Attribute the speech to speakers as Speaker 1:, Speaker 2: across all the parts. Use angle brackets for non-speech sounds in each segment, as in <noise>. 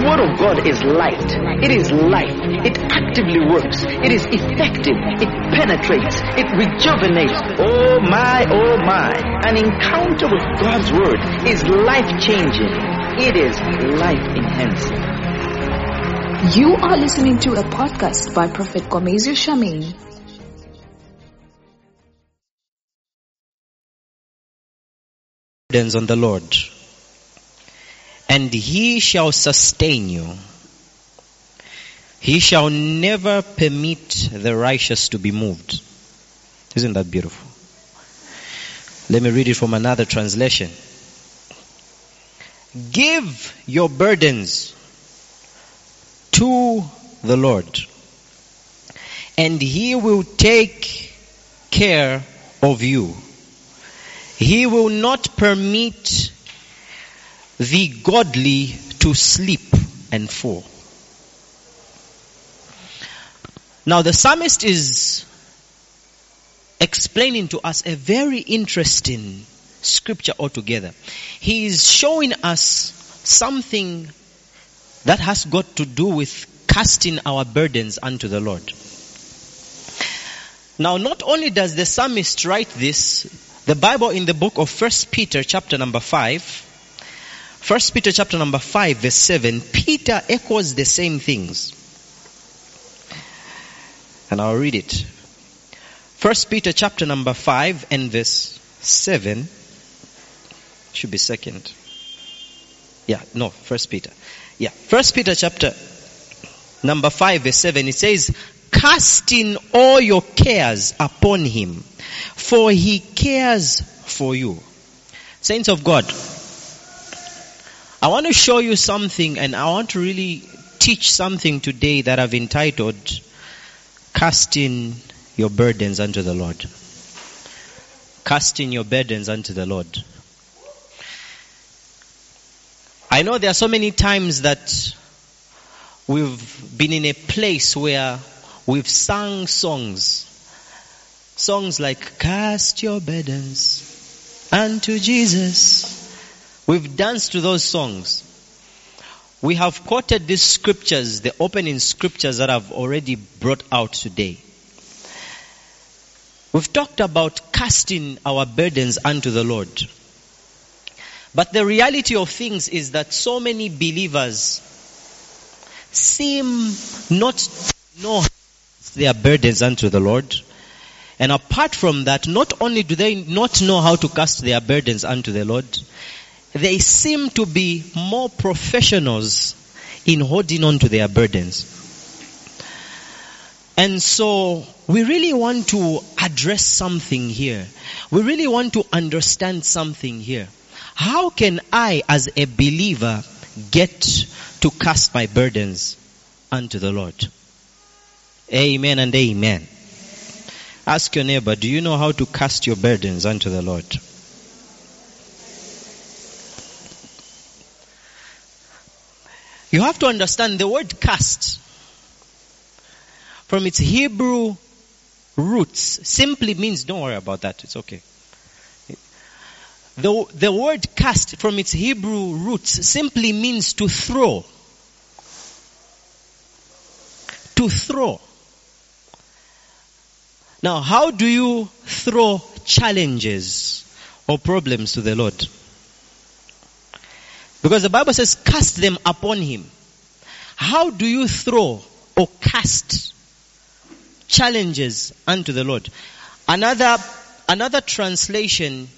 Speaker 1: The Word of God is light. It is life. It actively works. It is effective. It penetrates. It rejuvenates. Oh my, oh my. An encounter with God's Word is life changing. It is life enhancing.
Speaker 2: You are listening to a podcast by Prophet Gomezu Shamin.
Speaker 3: Dependence on the Lord, and He shall sustain you. He shall never permit the righteous to be moved. Isn't that beautiful? Let me read it from another translation. Give your burdens to the Lord, and He will take care of you. He will not permit the godly to sleep and fall. Now the psalmist is explaining to us a very interesting scripture altogether. He is showing us something that has got to do with casting our burdens unto the Lord. Now not only does the psalmist write this, the Bible in the book of First Peter chapter number 5, First Peter chapter number 5 verse 7, Peter echoes the same things. And I'll read it. First Peter chapter number 5 and verse 7. Should be second. Yeah, no, First Peter. Yeah, First Peter chapter number 5 verse 7, it says, casting all your cares upon him, for he cares for you. Saints of God, I want to show you something and I want to really teach something today that I've entitled Casting Your Burdens unto the Lord. Casting your burdens unto the Lord. I know there are so many times that we've been in a place where we've sung songs. Songs like, cast your burdens unto Jesus. We've danced to those songs. We have quoted these scriptures, the opening scriptures that I've already brought out today. We've talked about casting our burdens unto the Lord. But the reality of things is that so many believers seem not to know their burdens unto the Lord. And apart from that, not only do they not know how to cast their burdens unto the Lord, they seem to be more professionals in holding on to their burdens. And so we really want to address something here. We really want to understand something here. How can I as a believer get to cast my burdens unto the Lord? Amen and amen. Ask your neighbor, do you know how to cast your burdens unto the Lord? You have to understand the word cast from its Hebrew roots simply means, don't worry about that, it's okay. The, the word cast from its Hebrew roots simply means to throw. To throw. Now, how do you throw challenges or problems to the Lord? Because the Bible says, cast them upon Him. How do you throw or cast challenges unto the Lord? Another, another translation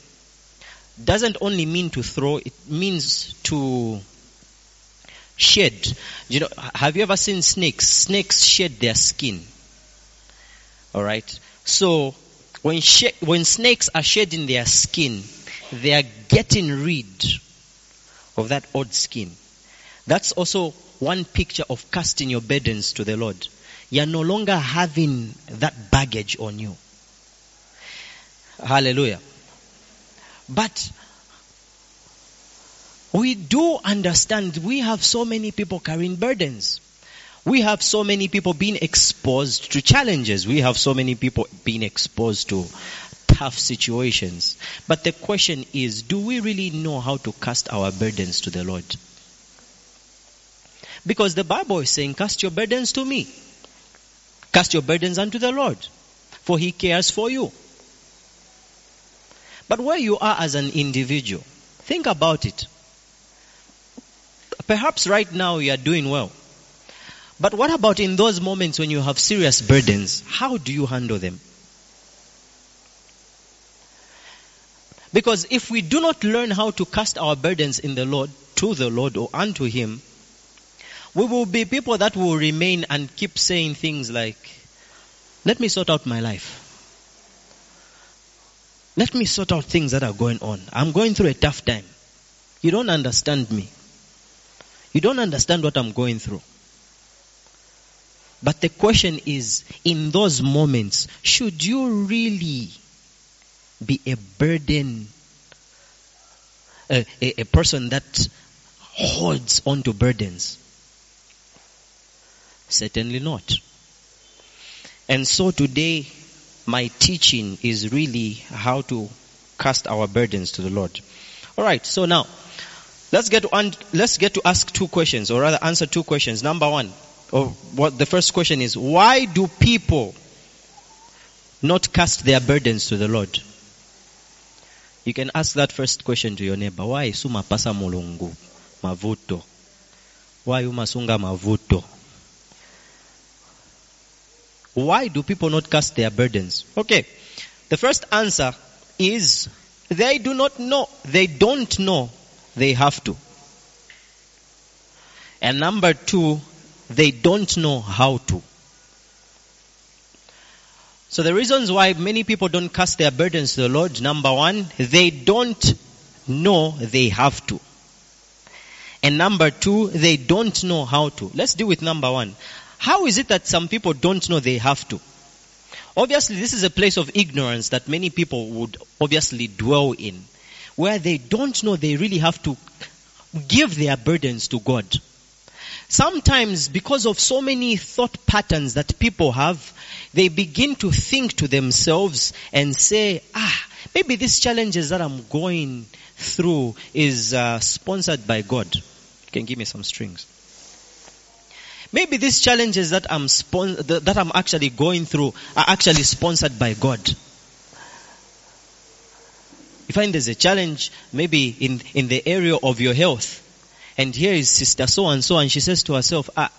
Speaker 3: doesn't only mean to throw, it means to shed. You know, have you ever seen snakes? Snakes shed their skin. Alright? So, when, when snakes are shedding their skin, they are getting rid of that odd skin. That's also one picture of casting your burdens to the Lord. You're no longer having that baggage on you. Hallelujah. But we do understand we have so many people carrying burdens. We have so many people being exposed to challenges. We have so many people being exposed to tough situations. But the question is, do we really know how to cast our burdens to the Lord? Because the Bible is saying, cast your burdens to me. Cast your burdens unto the Lord, for he cares for you. But where you are as an individual, think about it. Perhaps right now you are doing well. But what about in those moments when you have serious burdens? How do you handle them? Because if we do not learn how to cast our burdens in the Lord, to the Lord or unto Him, we will be people that will remain and keep saying things like, let me sort out my life. Let me sort out things that are going on. I'm going through a tough time. You don't understand me. You don't understand what I'm going through. But the question is, in those moments, should you really be a burden, a, a, a person that holds onto burdens? Certainly not. And so today, my teaching is really how to cast our burdens to the Lord. Alright, so now, let's get to, un- let's get to ask two questions, or rather answer two questions. Number one, or what the first question is, why do people not cast their burdens to the Lord? You can ask that first question to your neighbor. Why suma pasa mulungu mavuto? Why umasunga mavuto? Why do people not cast their burdens? Okay. The first answer is they do not know. They don't know they have to. And number two, they don't know how to. So the reasons why many people don't cast their burdens to the Lord, number one, they don't know they have to. And number two, they don't know how to. Let's deal with number one. How is it that some people don't know they have to? Obviously, this is a place of ignorance that many people would obviously dwell in, where they don't know they really have to give their burdens to God. Sometimes, because of so many thought patterns that people have, they begin to think to themselves and say, ah, maybe these challenges that I'm going through is uh, sponsored by God. You can give me some strings. Maybe these challenges that I'm spon- that I'm actually going through are actually sponsored by God. You find there's a challenge maybe in, in the area of your health. And here is sister so and so and she says to herself, ah,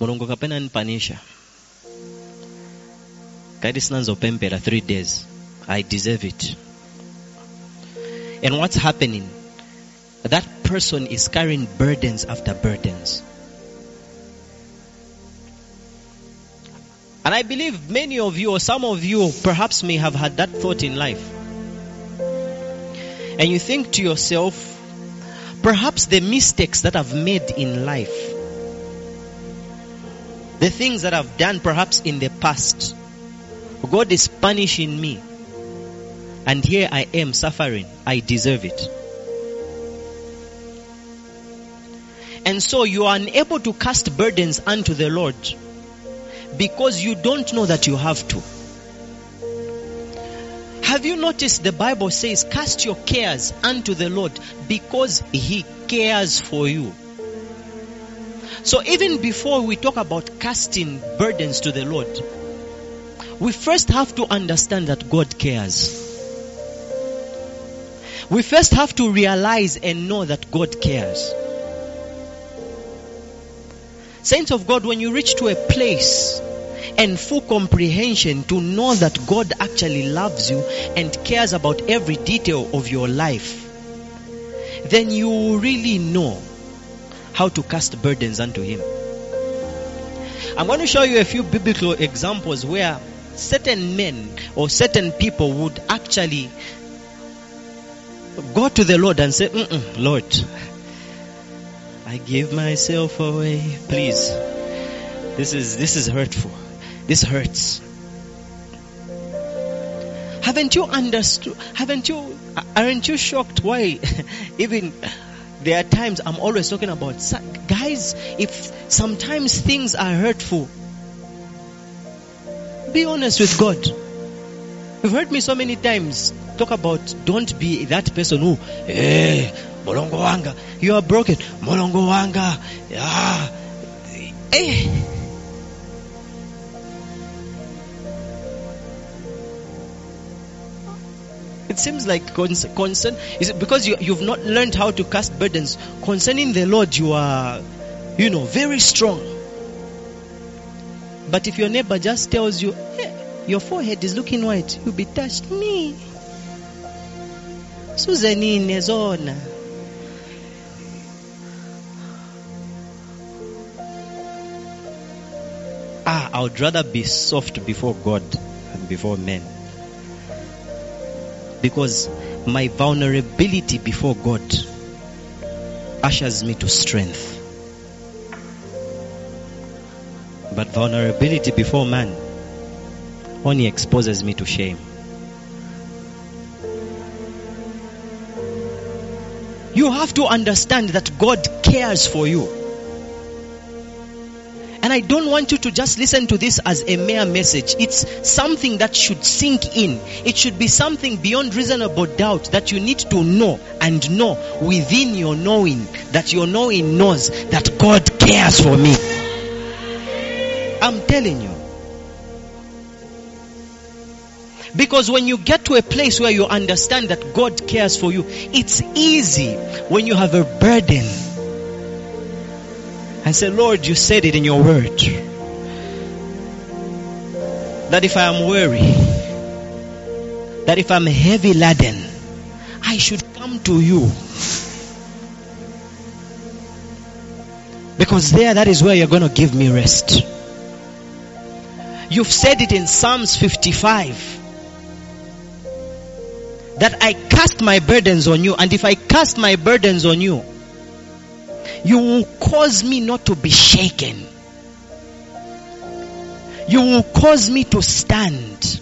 Speaker 3: mulungu kapena nipanisha. Kaidi sinanzopempera three days. I deserve it. And what's happening? That person is carrying burdens after burdens. And I believe many of you or some of you perhaps may have had that thought in life. And you think to yourself, perhaps the mistakes that I've made in life, the things that I've done perhaps in the past, God is punishing me. And here I am suffering. I deserve it. And so you are unable to cast burdens unto the Lord because you don't know that you have to. Have you noticed the Bible says, cast your cares unto the Lord because He cares for you. So even before we talk about casting burdens to the Lord, we first have to understand that God cares. We first have to realize and know that God cares. Saints of God, when you reach to a place and full comprehension to know that God actually loves you and cares about every detail of your life, then you really know how to cast burdens unto Him. I'm going to show you a few biblical examples where certain men or certain people would actually go to the Lord and say, Lord, I give myself away. Please. This is, this is hurtful. This hurts. Haven't you understood? Haven't you, aren't you shocked why <laughs> even there are times I'm always talking about, guys, if sometimes things are hurtful, be honest with God. You've heard me so many times talk about don't be that person who, eh, Molongo wanga. You are broken. Molongo wanga. Yeah. Eh. It seems like concern is it because you, you've not learned how to cast burdens concerning the Lord. You are, you know, very strong. But if your neighbor just tells you, "Eh, your forehead is looking white, you'll be touched. Me, Suzanine zona. Ah, I would rather be soft before God than before men. Because my vulnerability before God ushers me to strength. But vulnerability before man only exposes me to shame. You have to understand that God cares for you. And I don't want you to just listen to this as a mere message. It's something that should sink in. It should be something beyond reasonable doubt that you need to know and know within your knowing that your knowing knows that God cares for me. I'm telling you. Because when you get to a place where you understand that God cares for you, it's easy when you have a burden and said, Lord, you said it in your word that if I am weary, that if I'm heavy laden, I should come to you. Because there, that is where you're going to give me rest. You've said it in Psalms 55 that I cast my burdens on you, and if I cast my burdens on you, you will cause me not to be shaken. You will cause me to stand.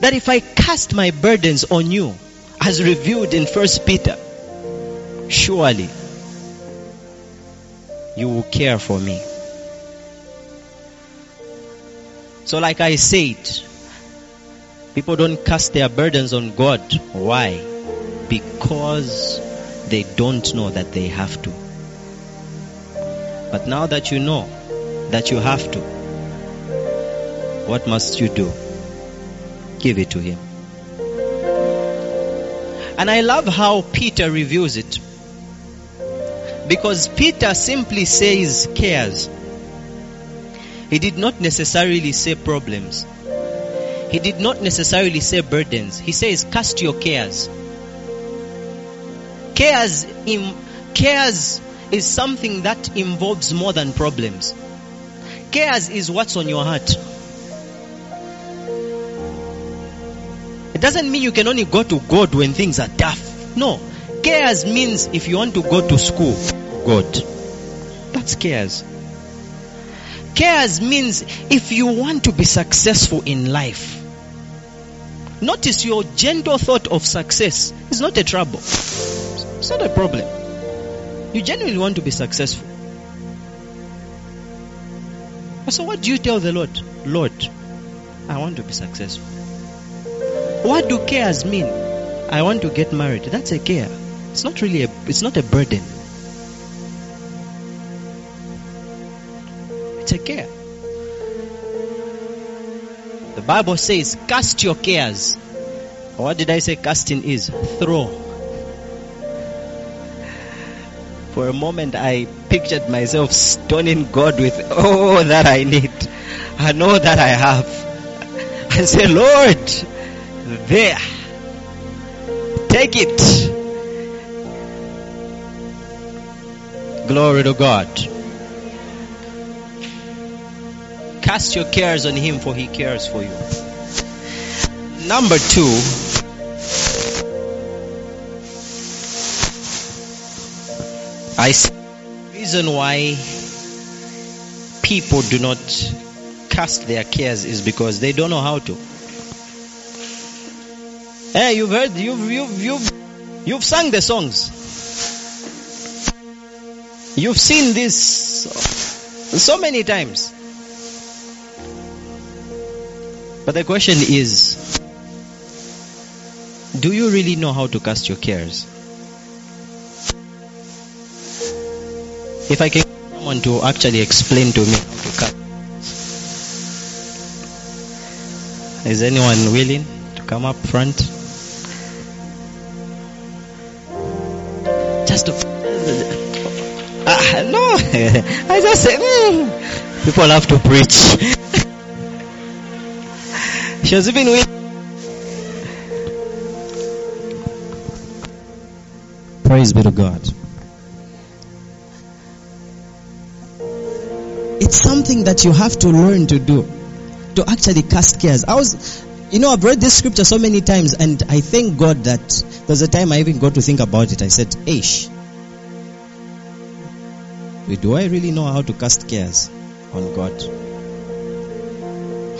Speaker 3: That if I cast my burdens on you, as revealed in First Peter, surely you will care for me. So, like I said, people don't cast their burdens on God. Why? Because they don't know that they have to. But now that you know that you have to, what must you do? Give it to Him. And I love how Peter reviews it. Because Peter simply says cares. He did not necessarily say problems. He did not necessarily say burdens. He says cast your cares. Cares, cares is something that involves more than problems. Cares is what's on your heart. It doesn't mean you can only go to God when things are tough. No. Cares means if you want to go to school, God. That's cares. Cares means if you want to be successful in life. Notice your gentle thought of success is not a trouble. It's not a problem. You genuinely want to be successful. So what do you tell the Lord? Lord, I want to be successful. What do cares mean? I want to get married. That's a care. It's not really a it's not a burden. It's a care. The Bible says, cast your cares. What did I say casting is? Throw. For a moment, I pictured myself stoning God with all that I need and all that I have. <laughs> And say, Lord, there, take it. Glory to God. Cast your cares on Him, for He cares for you. Number two, I see the reason why people do not cast their cares is because they don't know how to. Hey, you've heard, you've, you've, you've, you've sung the songs. You've seen this so many times. But the question is, do you really know how to cast your cares? If I can get someone to actually explain to me how to cast. Is anyone willing to come up front? Just to. Ah, no, <laughs> I just say, mm, people have to preach. <laughs> she even willing. Praise be to God. It's something that you have to learn to do. To actually cast cares. I was, you know, I've read this scripture so many times and I thank God that there's a time I even got to think about it. I said, Ish, do I really know how to cast cares on God?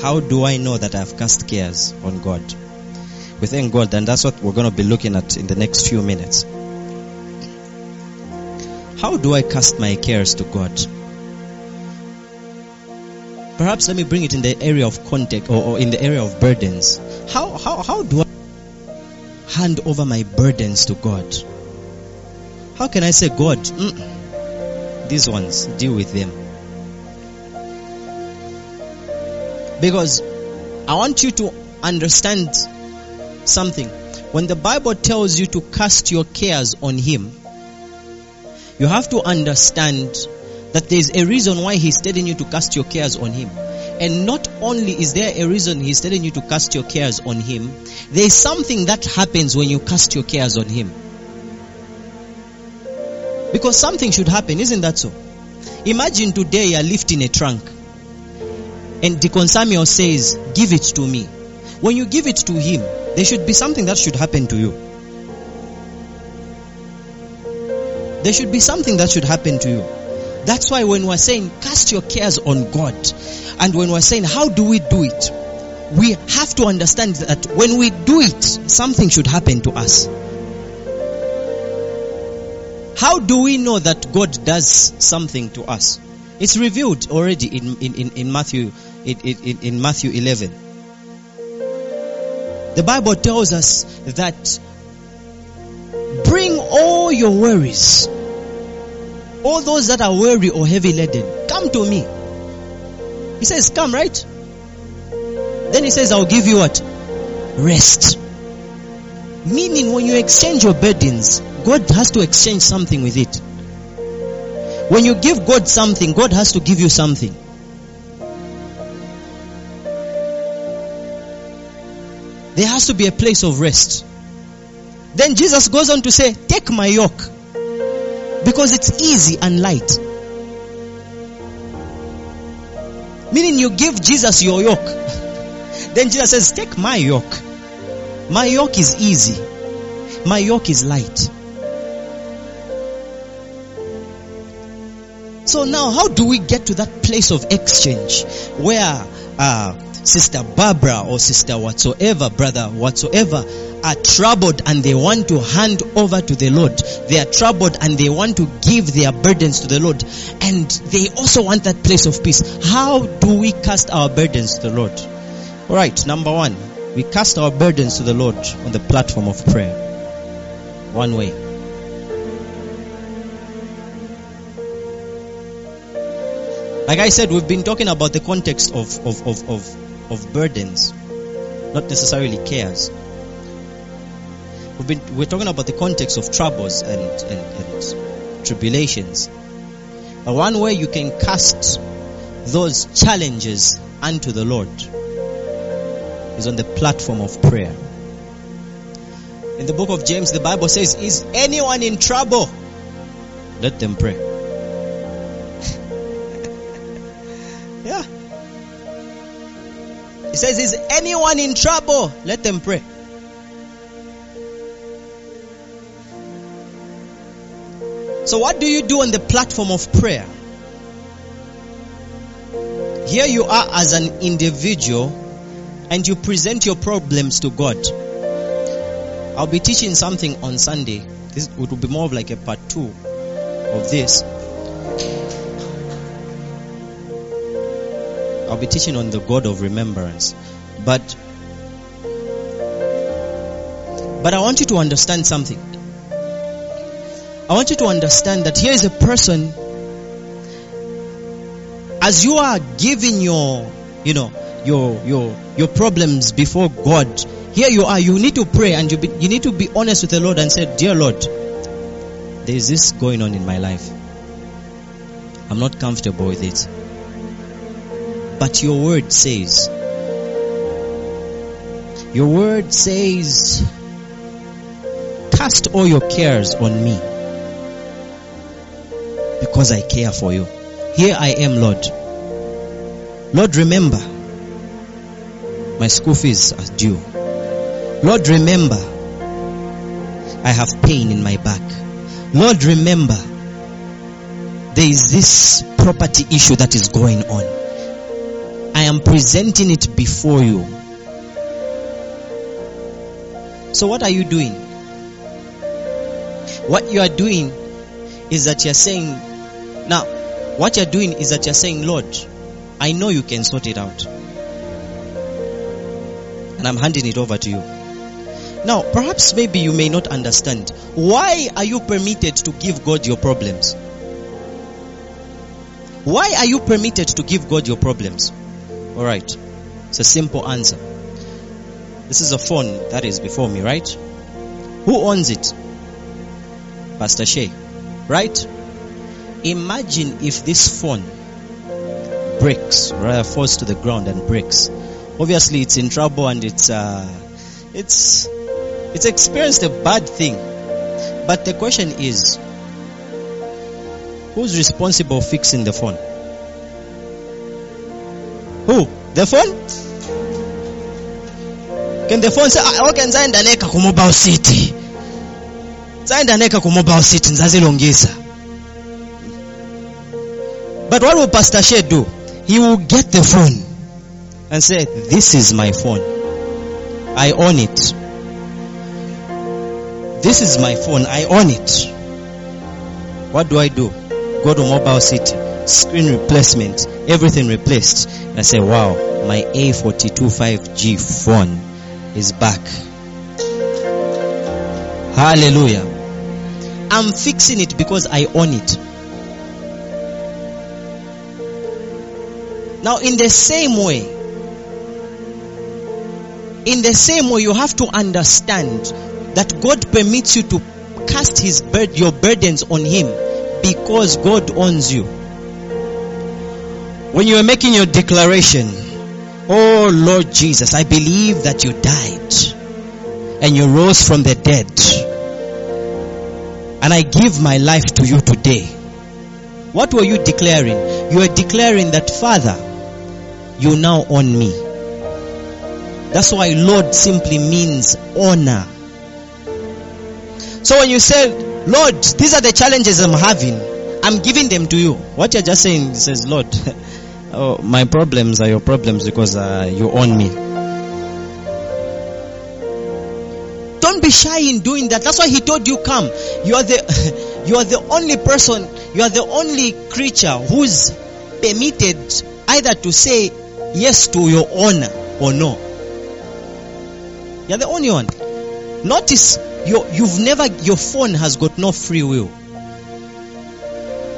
Speaker 3: How do I know that I've cast cares on God? We thank God, and that's what we're going to be looking at in the next few minutes. How do I cast my cares to God? Perhaps let me bring it in the area of context or, or in the area of burdens. How, how, how do I hand over my burdens to God? How can I say, God, mm, these ones, deal with them? Because I want you to understand something. When the Bible tells you to cast your cares on Him, you have to understand that there's a reason why He's telling you to cast your cares on Him. And not only is there a reason He's telling you to cast your cares on Him, there's something that happens when you cast your cares on Him. Because something should happen, isn't that so? Imagine today you're lifting a trunk. And Deacon Samuel says, Give it to me. When you give it to him, there should be something that should happen to you. There should be something that should happen to you. That's why when we're saying cast your cares on God, and when we're saying how do we do it, we have to understand that when we do it, something should happen to us. How do we know that God does something to us? It's revealed already in, in, in, in Matthew in, in, in Matthew 11. The Bible tells us that bring all your worries, all those that are weary or heavy laden, come to me. He says, Come, right? Then he says, I'll give you what? Rest. Meaning, when you exchange your burdens, God has to exchange something with it. When you give God something, God has to give you something. There has to be a place of rest. Then Jesus goes on to say, Take my yoke. Because it's easy and light. Meaning you give Jesus your yoke. <laughs> then Jesus says, Take my yoke. My yoke is easy. My yoke is light. So now, how do we get to that place of exchange where uh, Sister Barbara or Sister whatsoever, brother whatsoever, are troubled and they want to hand over to the Lord. They are troubled and they want to give their burdens to the Lord. And they also want that place of peace. How do we cast our burdens to the Lord? Alright, number one, we cast our burdens to the Lord on the platform of prayer. One way. Like I said, we've been talking about the context of, of, of, of, of burdens, not necessarily cares. We've been, we're talking about the context of troubles and, and, and tribulations. But one way you can cast those challenges unto the Lord is on the platform of prayer. In the book of James, the Bible says, Is anyone in trouble? Let them pray. <laughs> yeah. It says, Is anyone in trouble? Let them pray. So, what do you do on the platform of prayer? Here you are as an individual and you present your problems to God. I'll be teaching something on Sunday. This will be more of like a part two of this. I'll be teaching on the God of remembrance. But but I want you to understand something. I want you to understand that here is a person as you are giving your, you know, your, your, your problems before God, here you are, you need to pray and you, be, you need to be honest with the Lord and say, Dear Lord, there is this going on in my life. I'm not comfortable with it. But your word says, your word says, cast all your cares on me because I care for you. Here I am, Lord. Lord, remember, my school fees are due. Lord, remember, I have pain in my back. Lord, remember, there is this property issue that is going on. I am presenting it before you. So, what are you doing? What you are doing is that you're saying, now, what you're doing is that you're saying, Lord, I know you can sort it out. And I'm handing it over to you. Now, perhaps maybe you may not understand. Why are you permitted to give God your problems? Why are you permitted to give God your problems? Alright. It's a simple answer. This is a phone that is before me, right? Who owns it? Pastor Shay. Right? Imagine if this phone breaks, rather falls to the ground and breaks. Obviously, it's in trouble and it's uh, it's it's experienced a bad thing. But the question is, who's responsible for fixing the phone? Who? The phone? Can the phone say, ah, okay, nzaenda neka ku mobile city. Nzaenda neka ku mobile city nzazilongisa. But what will Pastor Shed do? He will get the phone and say, this is my phone. I own it. This is my phone. I own it. What do I do? Go to Mobile City. Screen replacement. Everything replaced. And I say, wow, my A42 5G phone is back. Hallelujah. I'm fixing it because I own it. Now, in the same way, in the same way, you have to understand that God permits you to cast his bur- your burdens on him because God owns you. When you are making your declaration, Oh Lord Jesus, I believe that you died and you rose from the dead. And I give my life to you today. What were you declaring? You are declaring that Father, you now own me. That's why Lord simply means honor. So when you say, Lord, these are the challenges I'm having, I'm giving them to you. What you're just saying says, Lord, <laughs> oh, my problems are your problems because uh, you own me. Don't be shy in doing that. That's why he told you come. You are the <laughs> you are the only person, you are the only creature who's permitted either to say yes to your honor or no. You're the only one. Notice you you've never your phone has got no free will.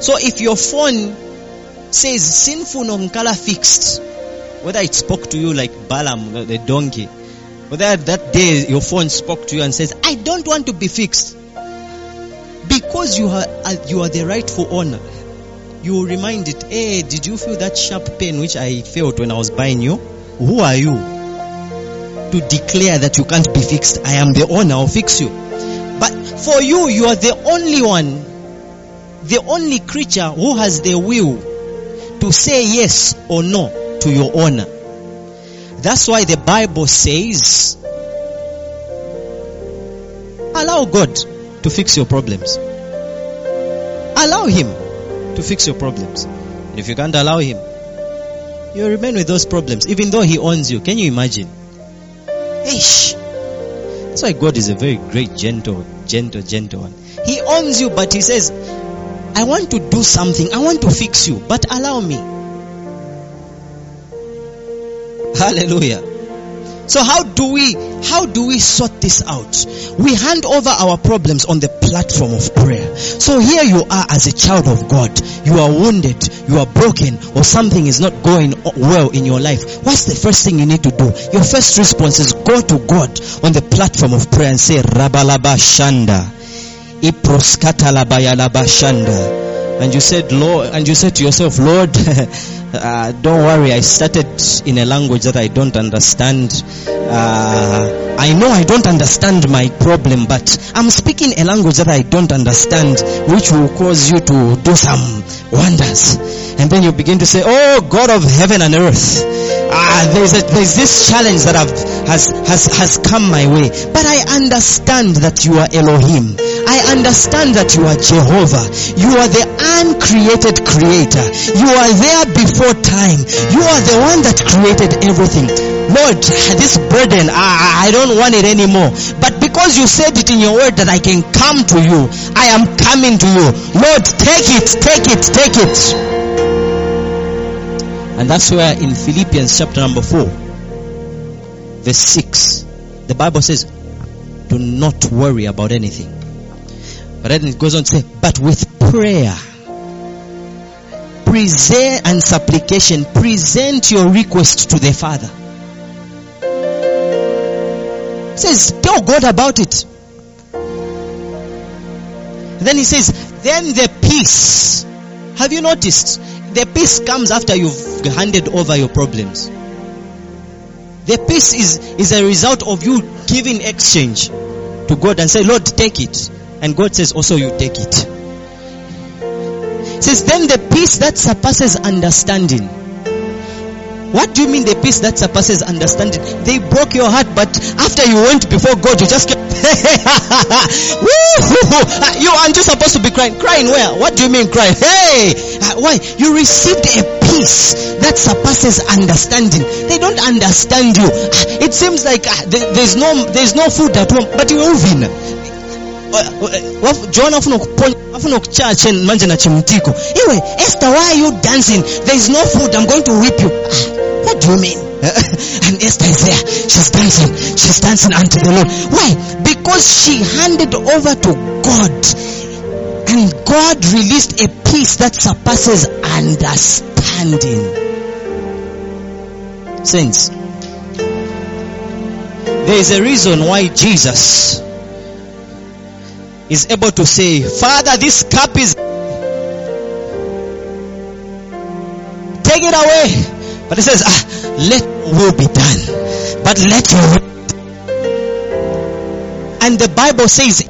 Speaker 3: So if your phone says sinful nonkala fixed, whether it spoke to you like Balaam the donkey, whether that day your phone spoke to you and says, I don't want to be fixed. Because you are you are the rightful owner. You will remind it, hey, did you feel that sharp pain which I felt when I was buying you? Who are you? To declare that you can't be fixed. I am the owner, I'll fix you. But for you, you are the only one, the only creature who has the will to say yes or no to your owner. That's why the Bible says, allow God to fix your problems. Allow Him to fix your problems. And if you can't allow Him, you remain with those problems, even though He owns you. Can you imagine? Ish. That's why God is a very great, gentle, gentle, gentle one. He owns you, but He says, I want to do something. I want to fix you, but allow me. Hallelujah. So how do we, how do we sort this out? We hand over our problems on the platform of prayer. So here you are as a child of God. You are wounded, you are broken, or something is not going well in your life. What's the first thing you need to do? Your first response is go to God on the platform of prayer and say, Rabalaba Shanda. Iproskata Iproskatalabaya Shanda. And you said, Lord, and you said to yourself, Lord, <laughs> uh, don't worry, I started in a language that I don't understand. Uh, I know I don't understand my problem, but I'm speaking a language that I don't understand, which will cause you to do some wonders. And then you begin to say, Oh God of heaven and earth, ah, there's, a, there's this challenge that I've, has, has, has come my way. But I understand that you are Elohim. I understand that you are Jehovah. You are the uncreated creator. You are there before time. You are the one that created everything. Lord, this burden, I, I don't want it anymore. But because you said it in your word that I can come to you, I am coming to you. Lord, take it, take it, take it. And that's where in Philippians chapter number 4, verse 6, the Bible says, do not worry about anything. But then it goes on to say, but with prayer, present and supplication, present your request to the Father. It says, tell God about it. Then he says, then the peace. Have you noticed? The peace comes after you've handed over your problems. The peace is, is a result of you giving exchange to God and say, Lord, take it. And God says, also you take it. It says, then the peace that surpasses understanding. What do you mean the peace that surpasses understanding? They broke your heart, but after you went before God, you just kept, <laughs> uh, you aren't you supposed to be crying? Crying where? What do you mean crying? Hey! Uh, why? You received a peace that surpasses understanding. They don't understand you. Uh, it seems like uh, there's no, there's no food at home, but you're moving. John afuna okuchacha manje na chimtiko. Iwe Esther why are you dancing? There is no food. I'm going to whip you. Ah, what do you mean? <laughs> And Esther is there. She's dancing. She's dancing unto the Lord. Why? Because she handed over to God. And God released a peace that surpasses understanding. Saints there is a reason why Jesus is able to say, Father, this cup is. Take it away. But he says, ah, let will be done. But let your And the Bible says,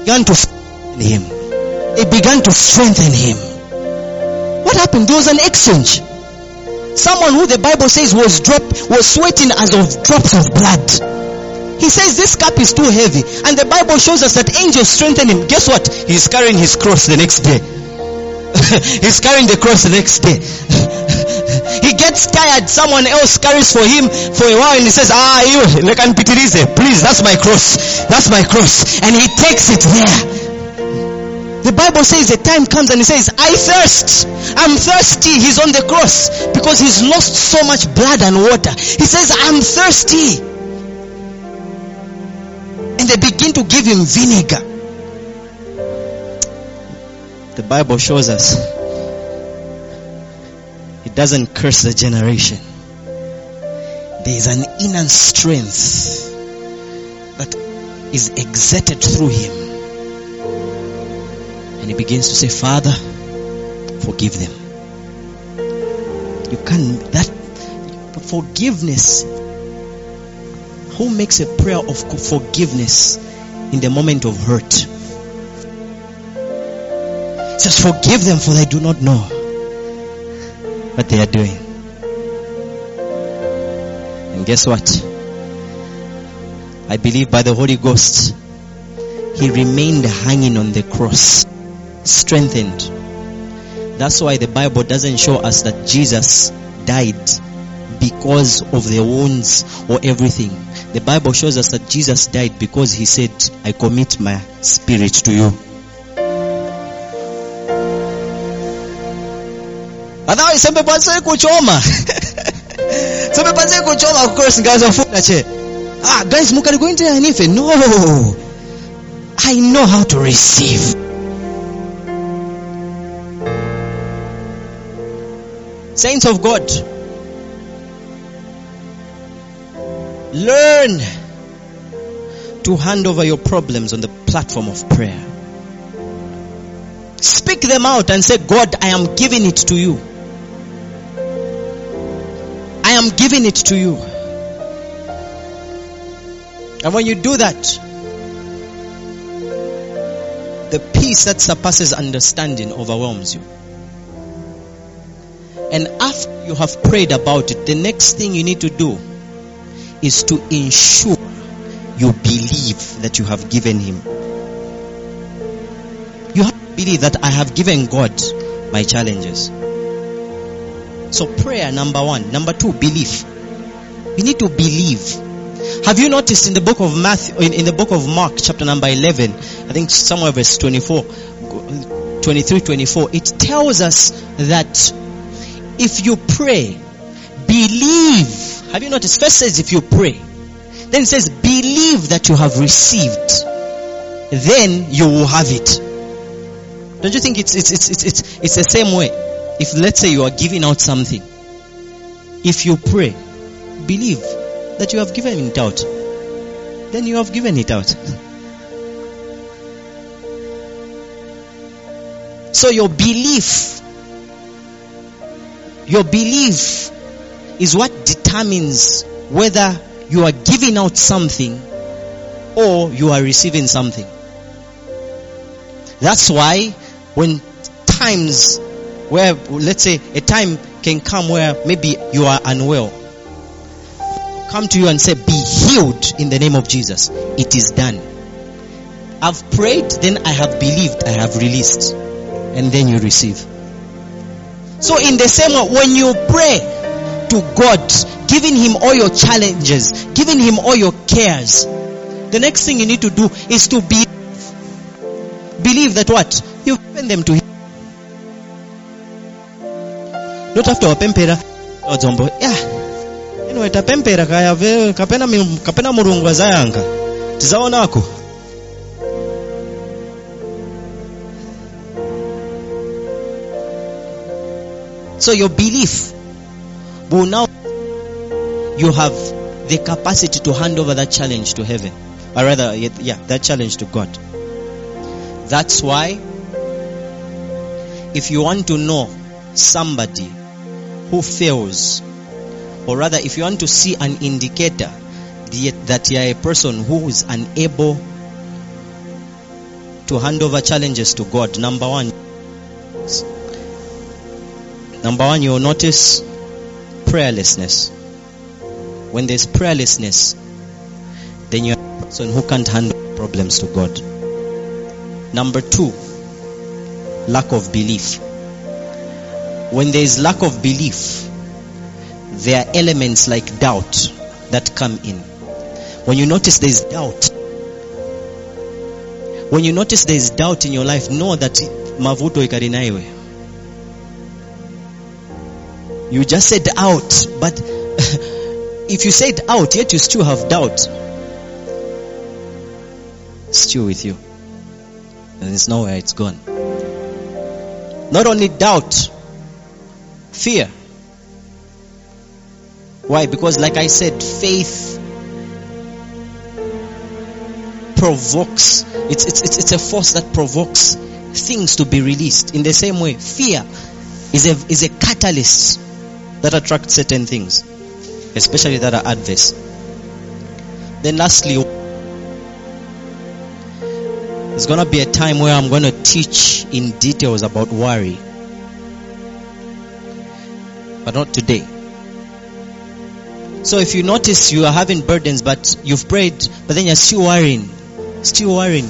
Speaker 3: began to strengthen him. It began to strengthen him. What happened? There was an exchange. Someone who the Bible says was drop was sweating as of drops of blood. He says this cup is too heavy. And the Bible shows us that angels strengthen him. Guess what? He's carrying his cross the next day. <laughs> He's carrying the cross the next day. <laughs> he gets tired. Someone else carries for him for a while and he says, ah, you, please, that's my cross. That's my cross. And he takes it there. The Bible says the time comes and he says, I thirst. I'm thirsty. He's on the cross because he's lost so much blood and water. He says, I'm thirsty they begin to give him vinegar. The Bible shows us it doesn't curse the generation. There is an inner strength that is exerted through him. And he begins to say, Father, forgive them. You can that forgiveness who makes a prayer of forgiveness in the moment of hurt. says, Forgive them for they do not know what they are doing. And guess what? I believe by the Holy Ghost, he remained hanging on the cross, strengthened. That's why the Bible doesn't show us that Jesus died because of the wounds or everything. The Bible shows us that Jesus died because he said, I commit my spirit to you. Otherwise, some people say kuchoma. <laughs> sebepanze kuchola course guys wafunda che ah guys mukali kuendelea nife no i know how to receive saints of god learn to hand over your problems on the platform of prayer speak them out and say god i am giving it to you I am giving it to you. And when you do that, the peace that surpasses understanding overwhelms you. And after you have prayed about it, the next thing you need to do is to ensure you believe that you have given Him. You have to believe that I have given God my challenges. So prayer, number one. Number two, belief. You need to believe. Have you noticed in the book of Matthew, in, in the book of Mark, chapter number 11, I think somewhere verse 24, 23, 24, it tells us that if you pray, believe. Have you noticed? First says if you pray. Then it says believe that you have received. Then you will have it. Don't you think it's, it's, it's, it's, it's, it's the same way? If let's say you are giving out something, if you pray, believe that you have given it out, then you have given it out. So your belief, your belief is what determines whether you are giving out something or you are receiving something. That's why when times where let's say a time can come where maybe you are unwell come to you and say be healed in the name of jesus. It is done. I've prayed then i have believed i have released and then you receive. So in the same way when you pray to god giving him all your challenges giving him all your cares. The next thing you need to do is to be believe that what? You've given them to him. Not after wapempera. Wadzombo. Ya anyway kaya ve kapena kapena mulungu azayanga tizaonako. So your belief will now you have the capacity to hand over that challenge to heaven. Or rather yeah that challenge to god. That's why if you want to know somebody who fails, or rather, if you want to see an indicator that you are a person who is unable to hand over challenges to God, number one, number one, you'll notice prayerlessness. When there's prayerlessness, then you're a person who can't handle problems to God. Number two, lack of belief when there is lack of belief, there are elements like doubt that come in. When you notice there is doubt, when you notice there is doubt in your life, know that mavuto ikarinaiwe. You just said out, but <laughs> if you said out, yet you still have doubt, still with you. And it's nowhere it's gone. Not only doubt, fear. Why? Because, like I said, faith provokes, it's, it's, it's, it's a force that provokes things to be released. In the same way, fear is a, is a catalyst that attract certain things, especially that are adverse. Then, lastly, there's going to be a time where I'm going to teach in details about worry but not today. So if you notice you are having burdens, but you've prayed, but then you're still worrying, still worrying,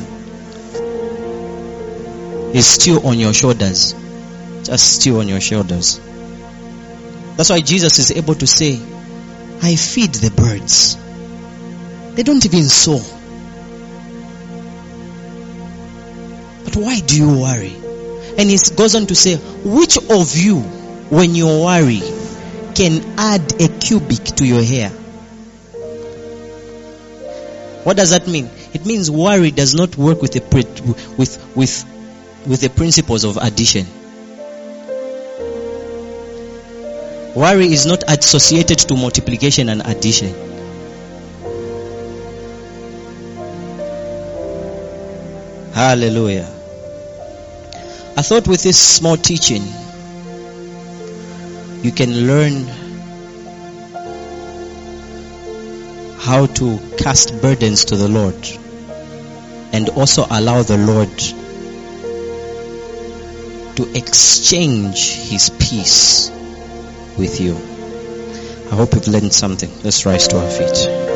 Speaker 3: it's still on your shoulders, just still on your shoulders. That's why Jesus is able to say, I feed the birds. They don't even sow. But why do you worry? And he goes on to say, which of you when you worry, can add a cubit to your hair. What does that mean? It means worry does not work with the with with with the principles of addition. Worry is not associated to multiplication and addition. Hallelujah. I thought with this small teaching, you can learn how to cast burdens to the Lord and also allow the Lord to exchange his peace with you. I hope you've learned something. Let's rise to our feet.